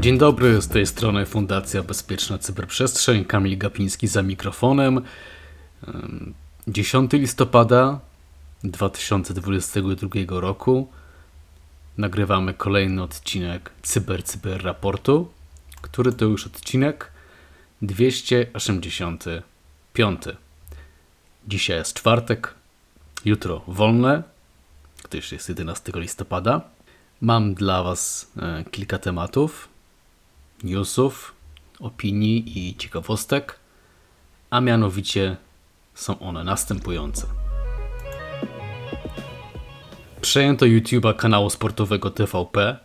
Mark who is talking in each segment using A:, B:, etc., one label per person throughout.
A: Dzień dobry, z tej strony Fundacja Bezpieczna Cyberprzestrzeń, Kamil Gapiński za mikrofonem. 10 listopada 2022 roku. Nagrywamy kolejny odcinek Cyber Cyber Raportu, który to już odcinek 285. Dzisiaj jest czwartek, jutro wolne, gdyż jest 11 listopada. Mam dla Was e, kilka tematów, newsów, opinii i ciekawostek, a mianowicie są one następujące. Przejęto YouTube'a kanału sportowego TVP.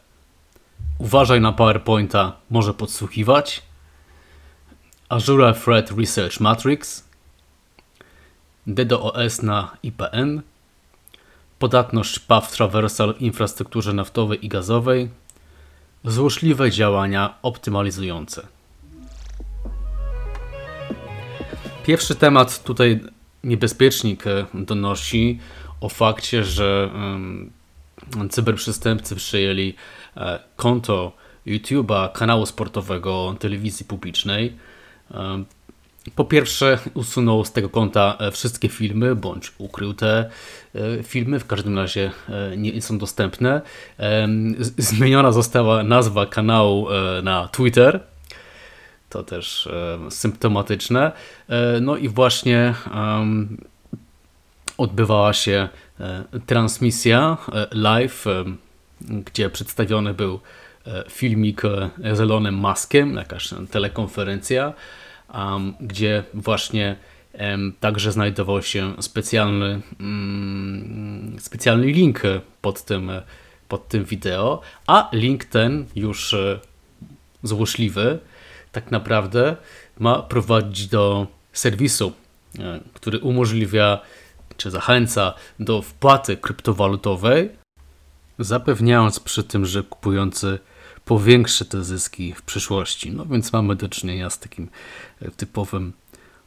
A: Uważaj na PowerPointa, może podsłuchiwać. Azure Threat Research Matrix. DDoS na IPN. Podatność Path Traversal w infrastrukturze naftowej i gazowej. Złośliwe działania optymalizujące. Pierwszy temat tutaj niebezpiecznik e, donosi o fakcie, że cyberprzestępcy przejęli e, konto YouTube'a, kanału sportowego telewizji publicznej. Po pierwsze, usunął z tego konta e, wszystkie filmy, bądź ukrył te filmy, w każdym razie nie są dostępne. Zmieniona została nazwa kanału na Twitter to też e, symptomatyczne. E, no i właśnie odbywała się e, transmisja live, gdzie przedstawiony był filmik z Elonem Muskiem, jakaś telekonferencja, gdzie właśnie także znajdował się specjalny, mm, specjalny link pod tym, pod tym wideo, a link ten już złośliwy tak naprawdę ma prowadzić do serwisu, e, który umożliwia czy zachęca do wpłaty kryptowalutowej, zapewniając przy tym, że kupujący powiększy te zyski w przyszłości. No więc mamy do czynienia z takim e, typowym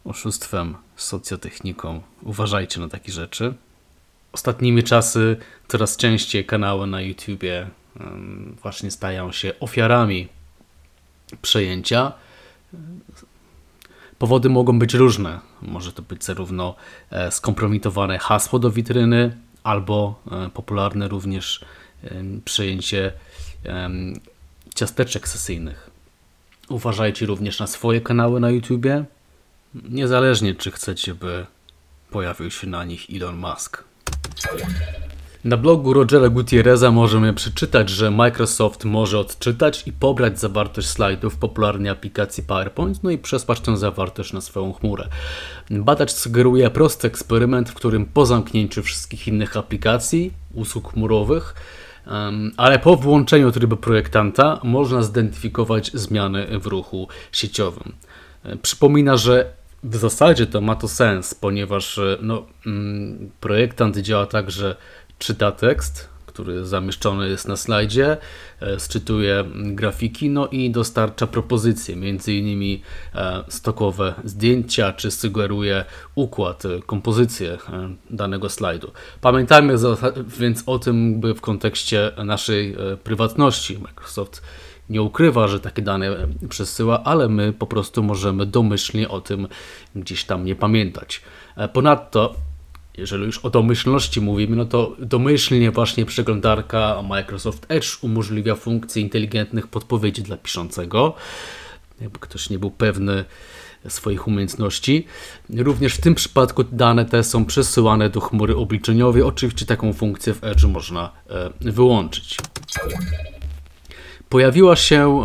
A: oszustwem, socjotechniką. Uważajcie na takie rzeczy. Ostatnimi czasy coraz częściej kanały na YouTubie właśnie stają się ofiarami przejęcia. Powody mogą być różne. Może to być zarówno e, skompromitowane hasło do witryny, albo e, popularne również przejęcie ciasteczek sesyjnych. Uważajcie również na swoje kanały na YouTube, niezależnie czy chcecie, by pojawił się na nich Elon Musk. Na blogu Rogera Gutierreza możemy przeczytać, że Microsoft może odczytać i pobrać zawartość slajdów popularnej aplikacji PowerPoint, no i przesłać tę zawartość na swoją chmurę. Badacz sugeruje prosty eksperyment, w którym po zamknięciu wszystkich innych aplikacji, usług chmurowych, ale po włączeniu trybu projektanta można zidentyfikować zmiany w ruchu sieciowym. Przypomina, że w zasadzie to ma to sens, ponieważ no, mm, projektant działa tak, że czyta tekst, który zamieszczony jest na slajdzie, e, sczytuje grafiki, no i dostarcza propozycje, między innymi e, stokowe zdjęcia, czy sugeruje układ, e, kompozycję danego slajdu. Pamiętajmy więc o tym by w kontekście naszej prywatności. Microsoft nie ukrywa, że takie dane przesyła, ale my po prostu możemy domyślnie o tym gdzieś tam nie pamiętać. Ponadto jeżeli już o domyślności mówimy, no to domyślnie właśnie przeglądarka Microsoft Edge umożliwia funkcję inteligentnych podpowiedzi dla piszącego. Jakby ktoś nie był pewny swoich umiejętności. Również w tym przypadku dane te są przesyłane do chmury obliczeniowej. Oczywiście taką funkcję w Edge można e, wyłączyć. Pojawiła się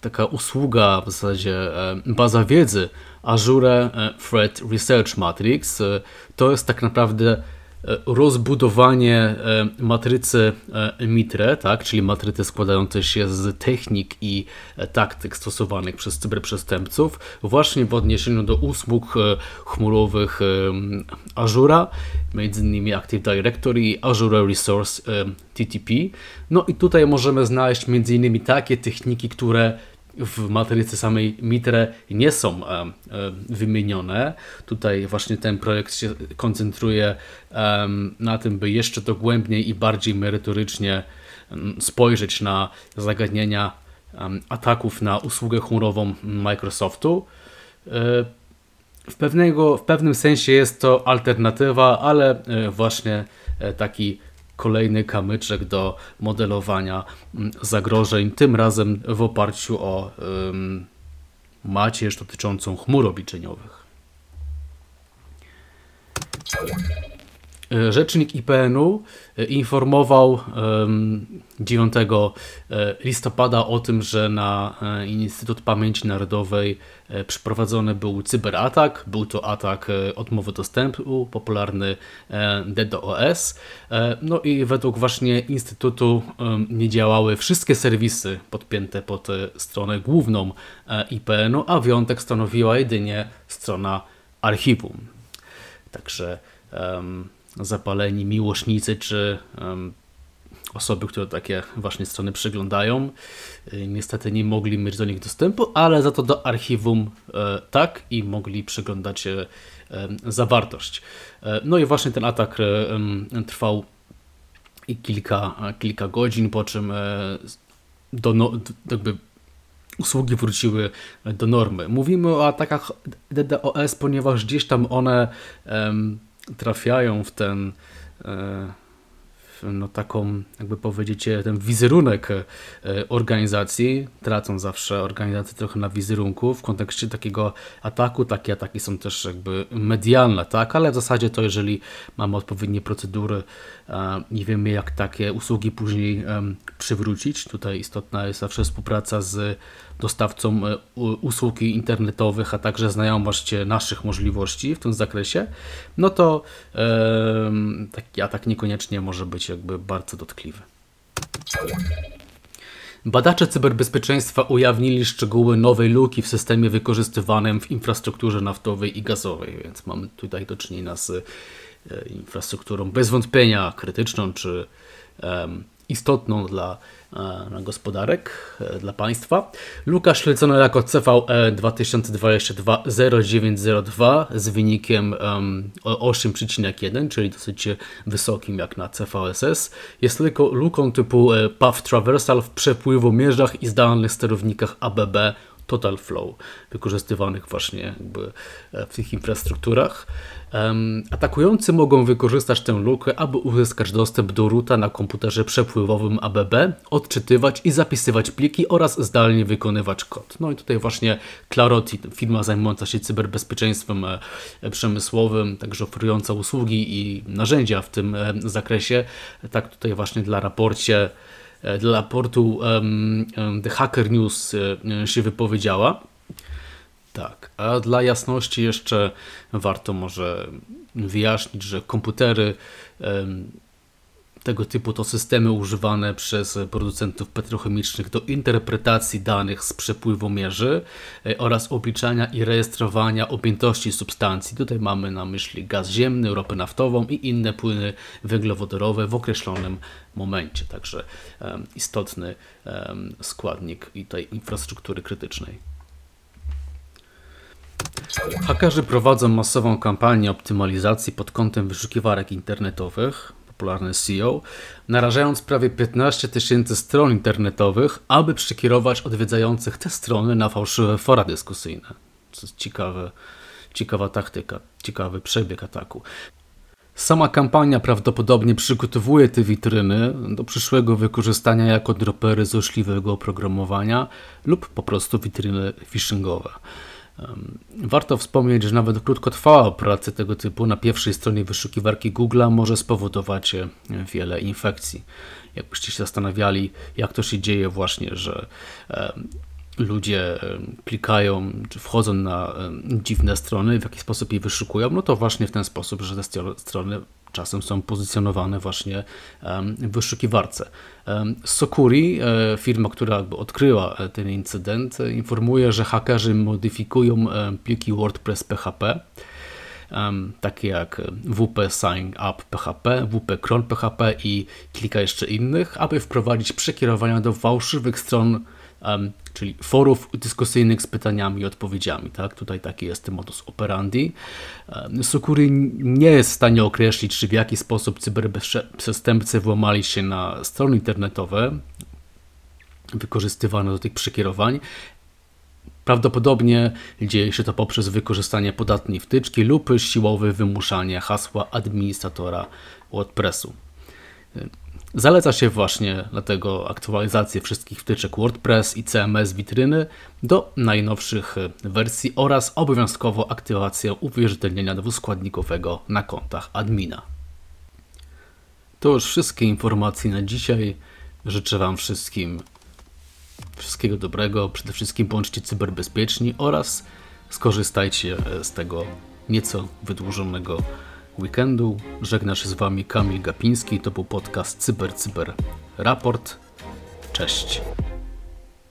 A: taka usługa, w zasadzie um, baza wiedzy Azure e, Threat Research Matrix. E, to jest tak naprawdę e, rozbudowanie matrycy Mitre, tak, czyli matrycy składającej się z technik i taktyk stosowanych przez cyberprzestępców, właśnie w odniesieniu do usług chmurowych Azura, m.in. Active Directory i Azure Resource TTP. No i tutaj możemy znaleźć m.in. takie techniki, które w matrycy samej Mitre nie są wymienione. Tutaj właśnie ten projekt się koncentruje na tym, by jeszcze dogłębniej i bardziej merytorycznie spojrzeć na zagadnienia ataków na usługę chmurową Microsoftu. E, w, pewnego, w pewnym sensie jest to alternatywa, ale e, właśnie e, taki kolejny kamyczek do modelowania zagrożeń, tym razem w oparciu o um, macierz dotyczącą chmur obliczeniowych. E, rzecznik IPN-u e, informował 9 e, listopada o tym, że na Instytut Pamięci Narodowej przeprowadzony był cyberatak. Był to atak odmowy dostępu, popularny DDoS. No i według właśnie Instytutu nie działały wszystkie serwisy podpięte pod stronę główną IPN-u, a wyjątek stanowiła jedynie strona archiwum. Także zapaleni miłośnicy czy osoby, które takie właśnie strony przeglądają, y, niestety nie mogli mieć do nich dostępu, ale za to do archiwum e, tak i mogli przeglądać e, zawartość. E, no i właśnie ten atak trwał kilka, kilka godzin, po czym do, no, jakby usługi wróciły do normy. Mówimy o atakach DDoS, ponieważ gdzieś tam one trafiają w ten e, no taką, jakby powiedzieć, ten wizerunek e, organizacji, tracą zawsze organizacje trochę na wizerunku w kontekście takiego ataku. Takie ataki są też jakby medialne, tak, ale w zasadzie to jeżeli mamy odpowiednie procedury, nie wiemy jak takie usługi później przywrócić. Tutaj istotna jest zawsze współpraca z dostawcą e, usług internetowych, a także znajomość naszych możliwości w tym zakresie, no to taki atak niekoniecznie może być jakby bardzo dotkliwy. Badacze cyberbezpieczeństwa ujawnili szczegóły nowej luki w systemie wykorzystywanym w infrastrukturze naftowej i gazowej, więc mamy tutaj do czynienia z e, infrastrukturą bez wątpienia krytyczną czy istotną dla e, gospodarek, e, dla państwa. Luka śledzono jako CVE 2022-0902 z wynikiem 8,1, czyli dosyć wysokim jak na CVSS. Jest tylko luką typu e, Path Traversal w przepływomierzach i zdalnych sterownikach ABB Total Flow, wykorzystywanych właśnie jakby w tych infrastrukturach. Atakujący mogą wykorzystać tę lukę, aby uzyskać dostęp do ruta na komputerze przepływowym ABB, odczytywać i zapisywać pliki oraz zdalnie wykonywać kod. No i tutaj właśnie Claroti, firma zajmująca się cyberbezpieczeństwem e, przemysłowym, także oferująca usługi i narzędzia w tym e, zakresie, tak tutaj właśnie dla raporcie e, dla raportu um, The Hacker News się wypowiedziała. Tak, a dla jasności jeszcze warto może wyjaśnić, że komputery tego typu to systemy używane przez producentów petrochemicznych do interpretacji danych z przepływomierzy e, oraz obliczania i rejestrowania objętości substancji. Tutaj mamy na myśli gaz ziemny, ropę naftową i inne płyny węglowodorowe w określonym momencie. Także istotny składnik tej infrastruktury krytycznej. Hakerzy prowadzą masową kampanię optymalizacji pod kątem wyszukiwarek internetowych, popularne SEO, narażając prawie 15 tysięcy stron internetowych, aby przekierować odwiedzających te strony na fałszywe fora dyskusyjne. To jest ciekawe, ciekawa taktyka, ciekawy przebieg ataku. Sama kampania prawdopodobnie przygotowuje te witryny do przyszłego wykorzystania jako dropery złośliwego oprogramowania lub po prostu witryny phishingowe. Warto wspomnieć, że nawet krótkotrwała operacja tego typu na pierwszej stronie wyszukiwarki Google może spowodować e, wiele infekcji. Jakbyście się zastanawiali, jak to się dzieje właśnie, że ludzie klikają czy wchodzą na dziwne strony, w jaki sposób je wyszukują, no to właśnie w ten sposób, że te strony czasem są pozycjonowane właśnie w wyszukiwarce. Sokuri, e, firma, która jakby odkryła e, ten incydent, e, informuje, że hakerzy modyfikują pliki WordPress PHP, takie jak WP Sign Up PHP, WP Cron PHP i kilka jeszcze innych, aby wprowadzić przekierowania do fałszywych stron czyli forów dyskusyjnych z pytaniami i odpowiedziami. Tak? Tutaj taki jest modus operandi. Sukuri nie jest w stanie określić, czy w jaki sposób cyberprzestępcy włamali się na strony internetowe wykorzystywane do tych przekierowań. Prawdopodobnie dzieje się to poprzez wykorzystanie podatnej wtyczki lub siłowe wymuszanie hasła administratora WordPressu. Zaleca się właśnie dlatego aktualizację wszystkich wtyczek WordPress i CMS witryny do najnowszych wersji oraz obowiązkowo aktywację uwierzytelnienia dwuskładnikowego na kontach admina. To już wszystkie informacje na dzisiaj. Życzę Wam wszystkim wszystkiego dobrego. Przede wszystkim bądźcie cyberbezpieczni oraz skorzystajcie z tego nieco wydłużonego weekendu. Żegna się z Wami Kamil Gapiński. To był podcast Cyber Cyber Raport. Cześć.